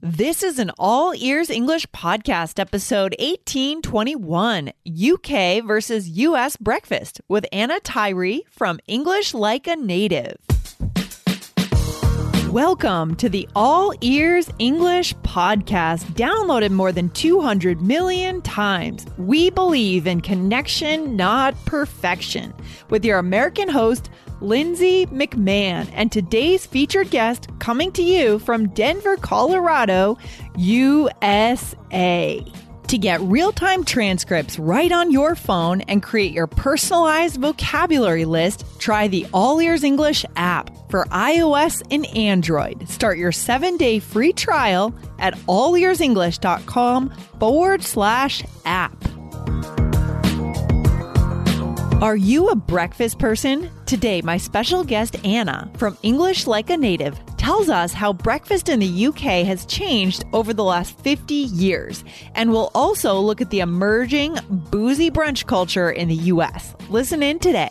This is an all ears English podcast, episode 1821 UK versus US breakfast with Anna Tyrie from English Like a Native. Welcome to the All Ears English podcast, downloaded more than 200 million times. We believe in connection, not perfection, with your American host, Lindsay McMahon, and today's featured guest coming to you from Denver, Colorado, USA. To get real time transcripts right on your phone and create your personalized vocabulary list, try the All Ears English app for iOS and Android. Start your seven day free trial at allearsenglish.com forward slash app. Are you a breakfast person? Today, my special guest Anna from English Like a Native tells us how breakfast in the UK has changed over the last 50 years. And we'll also look at the emerging boozy brunch culture in the US. Listen in today.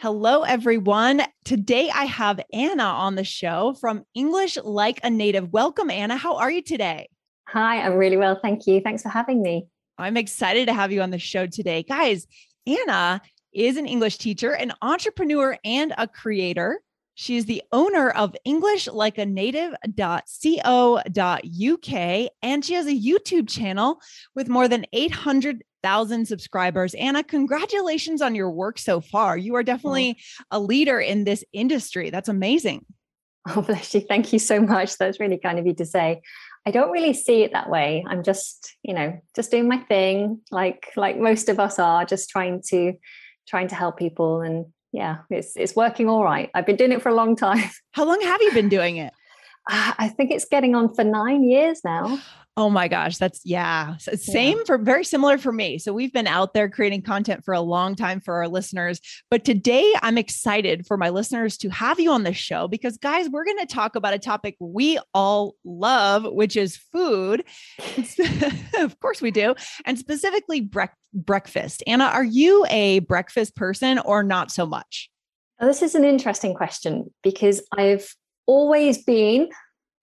Hello, everyone. Today I have Anna on the show from English Like a Native. Welcome, Anna. How are you today? Hi, I'm really well. Thank you. Thanks for having me. I'm excited to have you on the show today. Guys, Anna is an English teacher, an entrepreneur, and a creator. She is the owner of EnglishLikeANative.co.uk, and she has a YouTube channel with more than 800 thousand subscribers. Anna, congratulations on your work so far. You are definitely oh. a leader in this industry. That's amazing. Oh, bless you. Thank you so much. That's really kind of you to say. I don't really see it that way. I'm just, you know, just doing my thing, like like most of us are, just trying to trying to help people. And yeah, it's it's working all right. I've been doing it for a long time. How long have you been doing it? I think it's getting on for nine years now. Oh, Oh my gosh, that's yeah. Same yeah. for very similar for me. So we've been out there creating content for a long time for our listeners, but today I'm excited for my listeners to have you on the show because guys, we're going to talk about a topic we all love, which is food. of course we do, and specifically bre- breakfast. Anna, are you a breakfast person or not so much? this is an interesting question because I've always been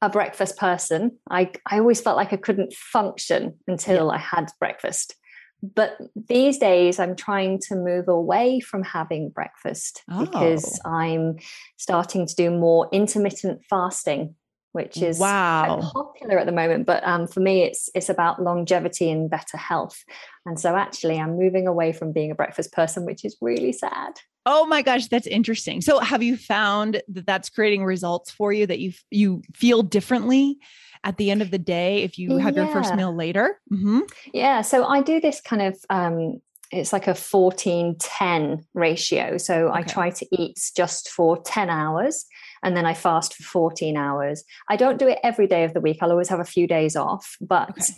a breakfast person. I, I always felt like I couldn't function until yeah. I had breakfast. But these days, I'm trying to move away from having breakfast oh. because I'm starting to do more intermittent fasting, which is wow popular at the moment. But um, for me, it's it's about longevity and better health. And so, actually, I'm moving away from being a breakfast person, which is really sad. Oh my gosh, that's interesting. So have you found that that's creating results for you that you you feel differently at the end of the day if you have yeah. your first meal later? Mm-hmm. Yeah, so I do this kind of um it's like a 14 10 ratio. So okay. I try to eat just for 10 hours and then I fast for 14 hours. I don't do it every day of the week. I'll always have a few days off. But okay.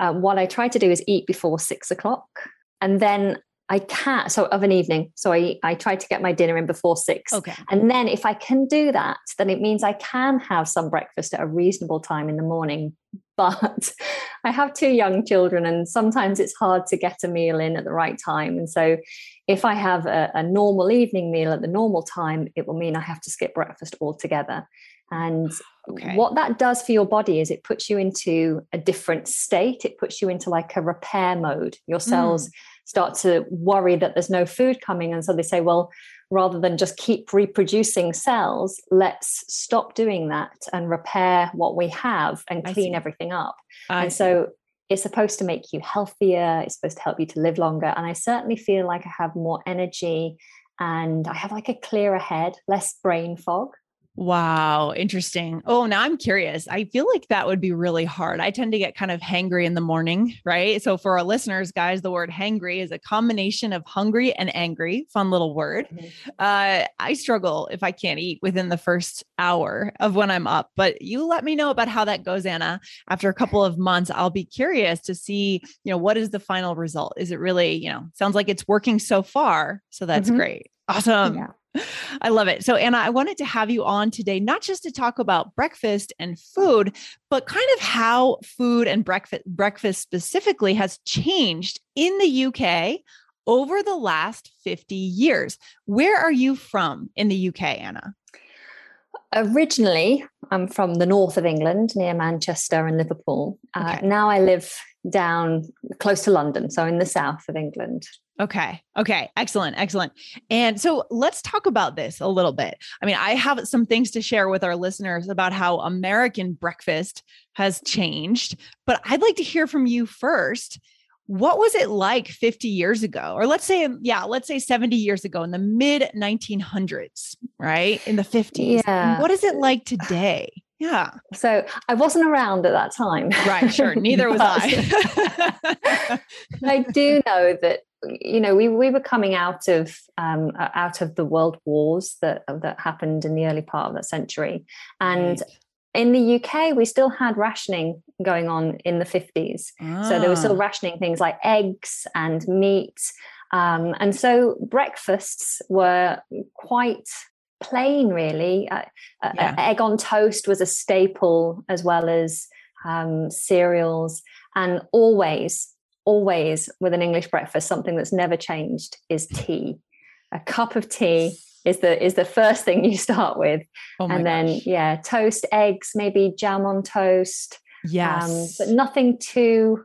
uh, what I try to do is eat before six o'clock. And then I can't. So of an evening. So I, I try to get my dinner in before six. Okay. And then if I can do that, then it means I can have some breakfast at a reasonable time in the morning. But I have two young children, and sometimes it's hard to get a meal in at the right time. And so if I have a, a normal evening meal at the normal time, it will mean I have to skip breakfast altogether. And okay. what that does for your body is it puts you into a different state. It puts you into like a repair mode. Your cells. Mm start to worry that there's no food coming. And so they say, well, rather than just keep reproducing cells, let's stop doing that and repair what we have and clean everything up. I and see. so it's supposed to make you healthier, it's supposed to help you to live longer. And I certainly feel like I have more energy and I have like a clearer head, less brain fog. Wow, interesting. Oh, now I'm curious. I feel like that would be really hard. I tend to get kind of hangry in the morning, right? So for our listeners, guys, the word hangry is a combination of hungry and angry. Fun little word. Mm-hmm. Uh, I struggle if I can't eat within the first hour of when I'm up. But you let me know about how that goes, Anna. After a couple of months, I'll be curious to see, you know, what is the final result? Is it really, you know, sounds like it's working so far. So that's mm-hmm. great. Awesome. Yeah. I love it. So, Anna, I wanted to have you on today, not just to talk about breakfast and food, but kind of how food and breakfast, breakfast specifically has changed in the UK over the last 50 years. Where are you from in the UK, Anna? Originally, I'm from the north of England, near Manchester and Liverpool. Uh, Now I live down close to London, so in the south of England. Okay. Okay. Excellent. Excellent. And so let's talk about this a little bit. I mean, I have some things to share with our listeners about how American breakfast has changed, but I'd like to hear from you first. What was it like 50 years ago? Or let's say, yeah, let's say 70 years ago in the mid 1900s, right? In the 50s. Yeah. what is it like today? Yeah. So I wasn't around at that time. Right. Sure. Neither was I. I do know that you know we we were coming out of um, out of the world wars that that happened in the early part of that century, and. Right. In the UK, we still had rationing going on in the 50s. Ah. So there was still ah. rationing things like eggs and meat. Um, and so breakfasts were quite plain, really. Uh, yeah. uh, egg on toast was a staple, as well as um, cereals. And always, always with an English breakfast, something that's never changed is tea. A cup of tea is the is the first thing you start with, oh and then gosh. yeah, toast, eggs, maybe jam on toast. Um, yes, um, but nothing too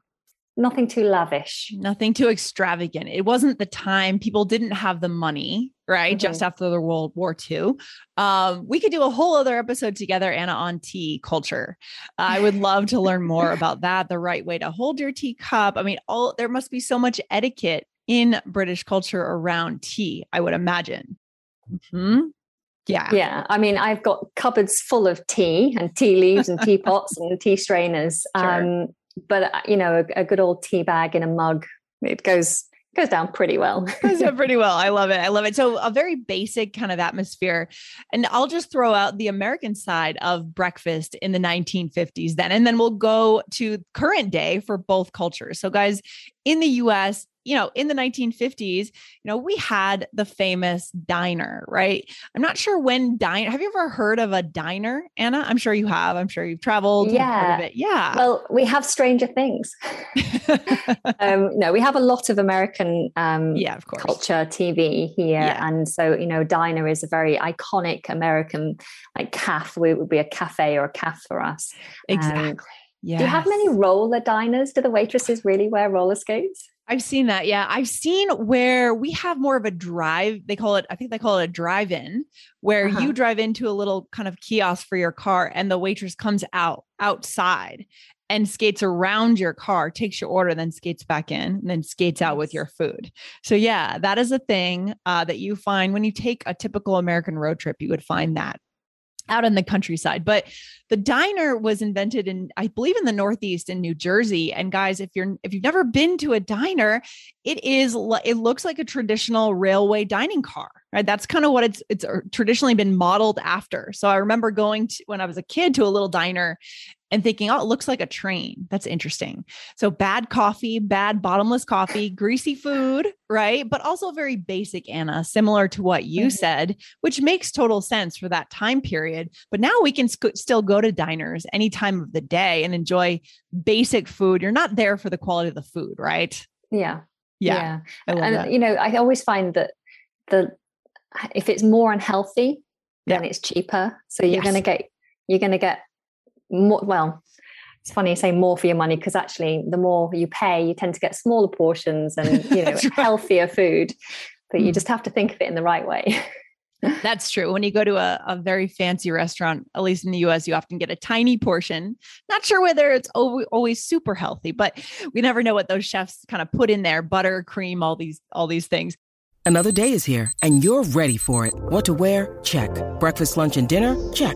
nothing too lavish, nothing too extravagant. It wasn't the time. People didn't have the money, right? Mm-hmm. Just after the World War II. Um, we could do a whole other episode together, Anna, on tea culture. Uh, I would love to learn more about that, the right way to hold your teacup. I mean, all there must be so much etiquette in British culture around tea, I would imagine. hmm Yeah. Yeah. I mean, I've got cupboards full of tea and tea leaves and teapots and tea strainers. Sure. Um, but uh, you know, a, a good old tea bag in a mug, it goes goes down pretty well. goes down pretty well. I love it. I love it. So a very basic kind of atmosphere. And I'll just throw out the American side of breakfast in the 1950s then. And then we'll go to current day for both cultures. So guys, in the US, you know, in the 1950s, you know, we had the famous diner, right? I'm not sure when diner. Have you ever heard of a diner, Anna? I'm sure you have. I'm sure you've traveled. Yeah. Yeah. Well, we have Stranger Things. um, no, we have a lot of American um, yeah, of course. culture TV here. Yeah. And so, you know, diner is a very iconic American, like cafe. It would be a cafe or a cafe for us. Exactly. Um, yes. Do you have many roller diners? Do the waitresses really wear roller skates? I've seen that. Yeah. I've seen where we have more of a drive. They call it, I think they call it a drive in, where uh-huh. you drive into a little kind of kiosk for your car and the waitress comes out outside and skates around your car, takes your order, then skates back in, and then skates out with your food. So, yeah, that is a thing uh, that you find when you take a typical American road trip, you would find that out in the countryside. But the diner was invented in, I believe, in the Northeast in New Jersey. And guys, if you're if you've never been to a diner, it is it looks like a traditional railway dining car. Right, that's kind of what it's it's uh, traditionally been modeled after. So I remember going to when I was a kid to a little diner and thinking, oh, it looks like a train. That's interesting. So bad coffee, bad bottomless coffee, greasy food, right? But also very basic, Anna, similar to what you mm-hmm. said, which makes total sense for that time period. But now we can sc- still go to diners any time of the day and enjoy basic food. You're not there for the quality of the food, right? Yeah. Yeah. yeah. And, that. you know, I always find that the, if it's more unhealthy, then yeah. it's cheaper. So you're yes. going to get, you're going to get more, well, it's funny you say more for your money because actually the more you pay, you tend to get smaller portions and you know right. healthier food. But you mm. just have to think of it in the right way. That's true. When you go to a, a very fancy restaurant, at least in the US, you often get a tiny portion. Not sure whether it's always super healthy, but we never know what those chefs kind of put in there butter, cream, all these all these things. Another day is here, and you're ready for it. What to wear? Check. Breakfast, lunch, and dinner? Check.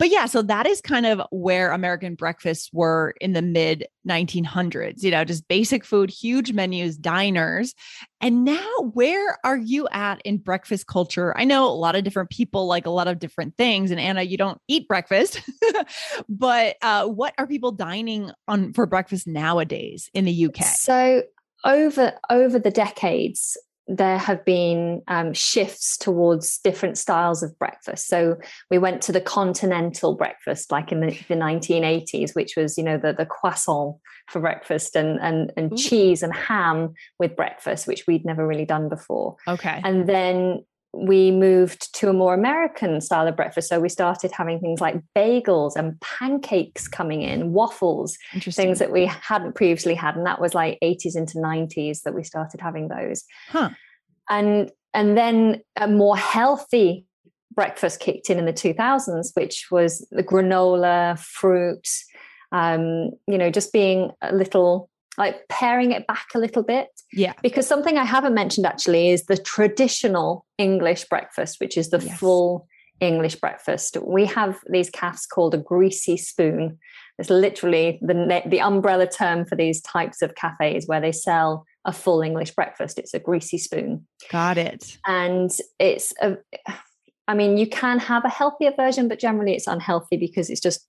But yeah, so that is kind of where American breakfasts were in the mid 1900s, you know, just basic food, huge menus, diners. And now, where are you at in breakfast culture? I know a lot of different people like a lot of different things. And Anna, you don't eat breakfast, but uh, what are people dining on for breakfast nowadays in the UK? So, over over the decades there have been um, shifts towards different styles of breakfast. So we went to the continental breakfast, like in the, the 1980s, which was, you know, the, the croissant for breakfast and, and, and cheese and ham with breakfast, which we'd never really done before. Okay. And then we moved to a more American style of breakfast. So we started having things like bagels and pancakes coming in, waffles, things that we hadn't previously had. And that was like 80s into 90s that we started having those. Huh. And and then a more healthy breakfast kicked in in the 2000s, which was the granola, fruit, um, you know, just being a little like paring it back a little bit. Yeah. Because something I haven't mentioned actually is the traditional English breakfast, which is the yes. full English breakfast. We have these calves called a greasy spoon. It's literally the the umbrella term for these types of cafes where they sell a full English breakfast. It's a greasy spoon. Got it. And it's a I mean, you can have a healthier version, but generally it's unhealthy because it's just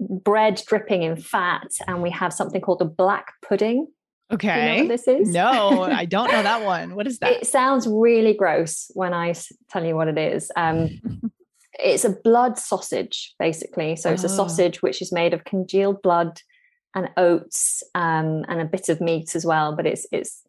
bread dripping in fat, and we have something called a black pudding. Okay. You know this is? No, I don't know that one. What is that? It sounds really gross when I tell you what it is. Um, it's a blood sausage, basically. So it's oh. a sausage which is made of congealed blood and oats um, and a bit of meat as well. But it's it's.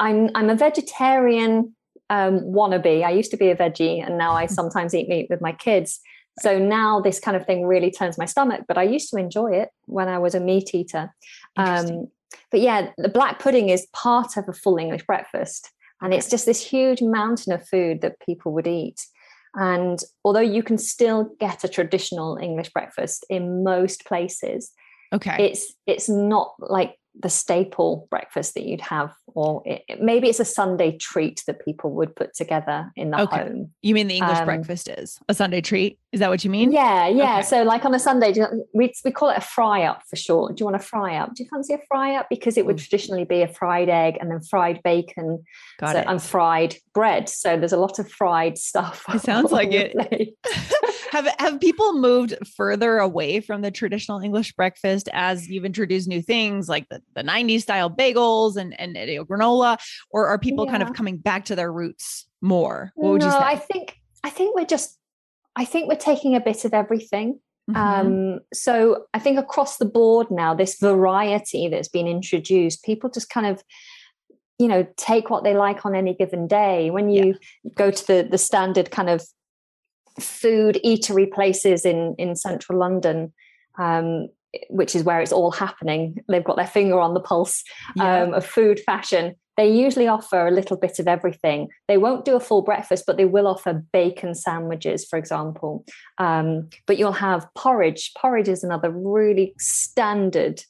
I'm I'm a vegetarian um, wannabe. I used to be a veggie, and now I sometimes eat meat with my kids. So now this kind of thing really turns my stomach, but I used to enjoy it when I was a meat eater. Um, but yeah, the black pudding is part of a full English breakfast. And it's just this huge mountain of food that people would eat. And although you can still get a traditional English breakfast in most places, okay, it's it's not like the staple breakfast that you'd have or it, maybe it's a sunday treat that people would put together in the okay. home. You mean the english um, breakfast is? A sunday treat? Is that what you mean? Yeah yeah. Okay. so like on a sunday we, we call it a fry up for short do you want a fry up? Do you fancy a fry up? Because it would traditionally be a fried egg and then fried bacon. Got so, it. and fried bread. So there's a lot of fried stuff it sounds like it have have people moved further away from the traditional english breakfast as you've introduced new things like the the 90s style bagels and and granola or are people yeah. kind of coming back to their roots more what would no, you say i think i think we're just i think we're taking a bit of everything mm-hmm. um, so i think across the board now this variety that's been introduced people just kind of you know take what they like on any given day when you yeah. go to the the standard kind of food eatery places in in central london um, which is where it's all happening. They've got their finger on the pulse yeah. um, of food fashion. They usually offer a little bit of everything. They won't do a full breakfast, but they will offer bacon sandwiches, for example. Um, but you'll have porridge. Porridge is another really standard.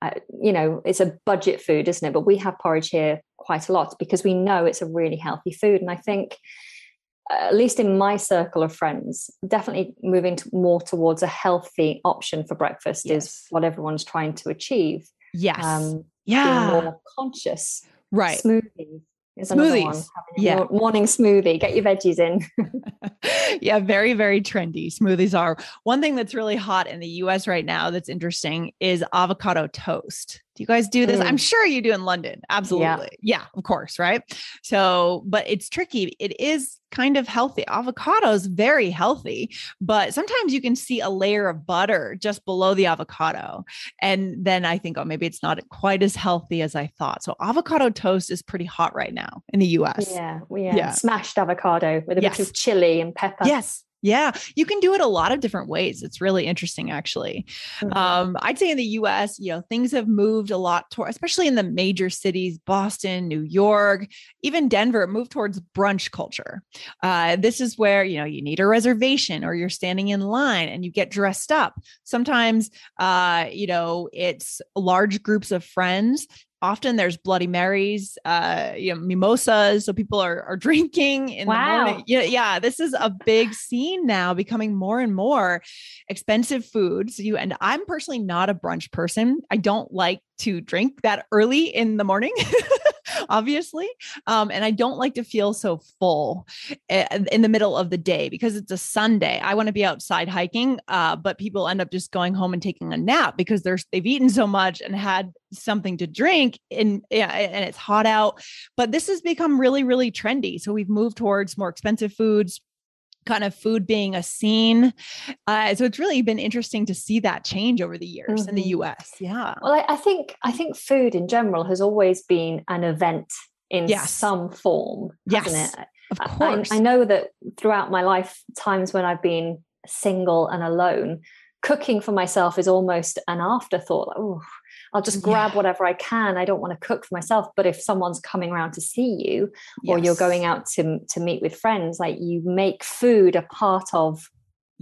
Uh, you know, it's a budget food, isn't it? But we have porridge here quite a lot because we know it's a really healthy food. And I think at least in my circle of friends, definitely moving to more towards a healthy option for breakfast yes. is what everyone's trying to achieve. Yes. Um, yeah. more conscious. Right. Smoothies is smoothies. yeah. Morning smoothie. Get your veggies in. yeah, very, very trendy. Smoothies are. One thing that's really hot in the US right now that's interesting is avocado toast. Do you guys do this? Mm. I'm sure you do in London. Absolutely. Yeah. yeah, of course. Right. So, but it's tricky. It is kind of healthy. Avocado's very healthy, but sometimes you can see a layer of butter just below the avocado. And then I think, oh, maybe it's not quite as healthy as I thought. So avocado toast is pretty hot right now in the US. Yeah. Yeah. yeah. Smashed avocado with a yes. bit of chili and pepper. Yes. Yeah, you can do it a lot of different ways. It's really interesting, actually. Mm-hmm. Um, I'd say in the US, you know, things have moved a lot toward, especially in the major cities, Boston, New York, even Denver, moved towards brunch culture. Uh, this is where, you know, you need a reservation or you're standing in line and you get dressed up. Sometimes, uh, you know, it's large groups of friends often there's bloody marys uh you know mimosas so people are, are drinking in wow. the morning. Yeah yeah this is a big scene now becoming more and more expensive foods. You and i'm personally not a brunch person. I don't like to drink that early in the morning obviously. Um, and I don't like to feel so full eh, in the middle of the day because it's a Sunday. I want to be outside hiking, uh, but people end up just going home and taking a nap because they're they've eaten so much and had something to drink yeah, and it's hot out. But this has become really, really trendy. So we've moved towards more expensive foods kind of food being a scene. Uh, so it's really been interesting to see that change over the years mm-hmm. in the mm-hmm. US. Yeah. Well, I, I, think I think food in general has always been an event in yes. some form, yes. it? Of course. I, I know that throughout my life, times when I've been single and alone, cooking for myself is almost an afterthought. Like, oh, I'll just grab yeah. whatever I can. I don't want to cook for myself. But if someone's coming around to see you or yes. you're going out to, to meet with friends, like you make food a part of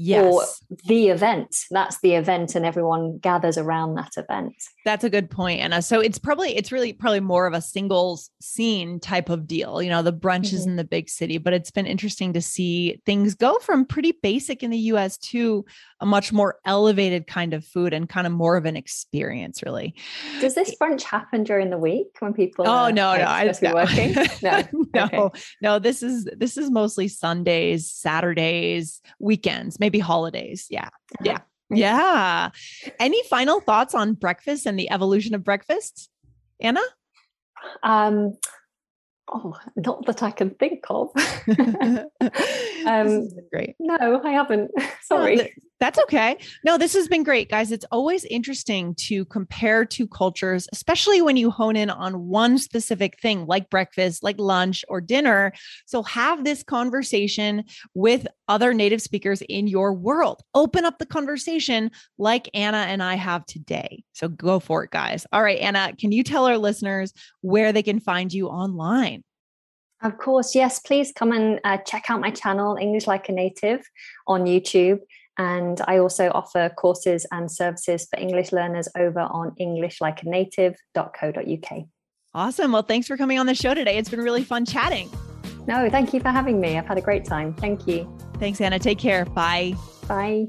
yes. or the event. That's the event, and everyone gathers around that event. That's a good point, Anna. So it's probably it's really probably more of a singles scene type of deal. You know, the brunches mm-hmm. in the big city, but it's been interesting to see things go from pretty basic in the US to a much more elevated kind of food and kind of more of an experience, really. Does this brunch happen during the week when people? Oh no, no, I no. working. No, no, okay. no. This is this is mostly Sundays, Saturdays, weekends, maybe holidays. Yeah, uh-huh. yeah. Yeah. Any final thoughts on breakfast and the evolution of breakfast, Anna? Um, oh, not that I can think of. um, great. No, I haven't. Sorry. No, that's okay. No, this has been great, guys. It's always interesting to compare two cultures, especially when you hone in on one specific thing like breakfast, like lunch or dinner. So have this conversation with other native speakers in your world. Open up the conversation like Anna and I have today. So go for it, guys. All right, Anna, can you tell our listeners where they can find you online? Of course, yes. Please come and uh, check out my channel, English Like a Native, on YouTube. And I also offer courses and services for English learners over on englishlikeanative.co.uk. Awesome. Well, thanks for coming on the show today. It's been really fun chatting. No, thank you for having me. I've had a great time. Thank you. Thanks, Anna. Take care. Bye. Bye.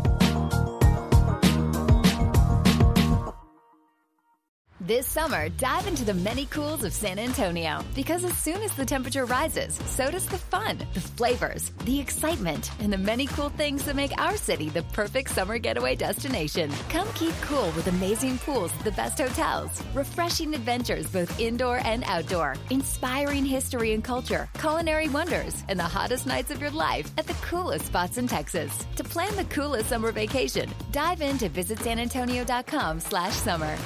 This summer, dive into the many cools of San Antonio because as soon as the temperature rises, so does the fun, the flavors, the excitement, and the many cool things that make our city the perfect summer getaway destination. Come keep cool with amazing pools at the best hotels, refreshing adventures both indoor and outdoor, inspiring history and culture, culinary wonders, and the hottest nights of your life at the coolest spots in Texas. To plan the coolest summer vacation, dive in into visitsanantonio.com slash summer.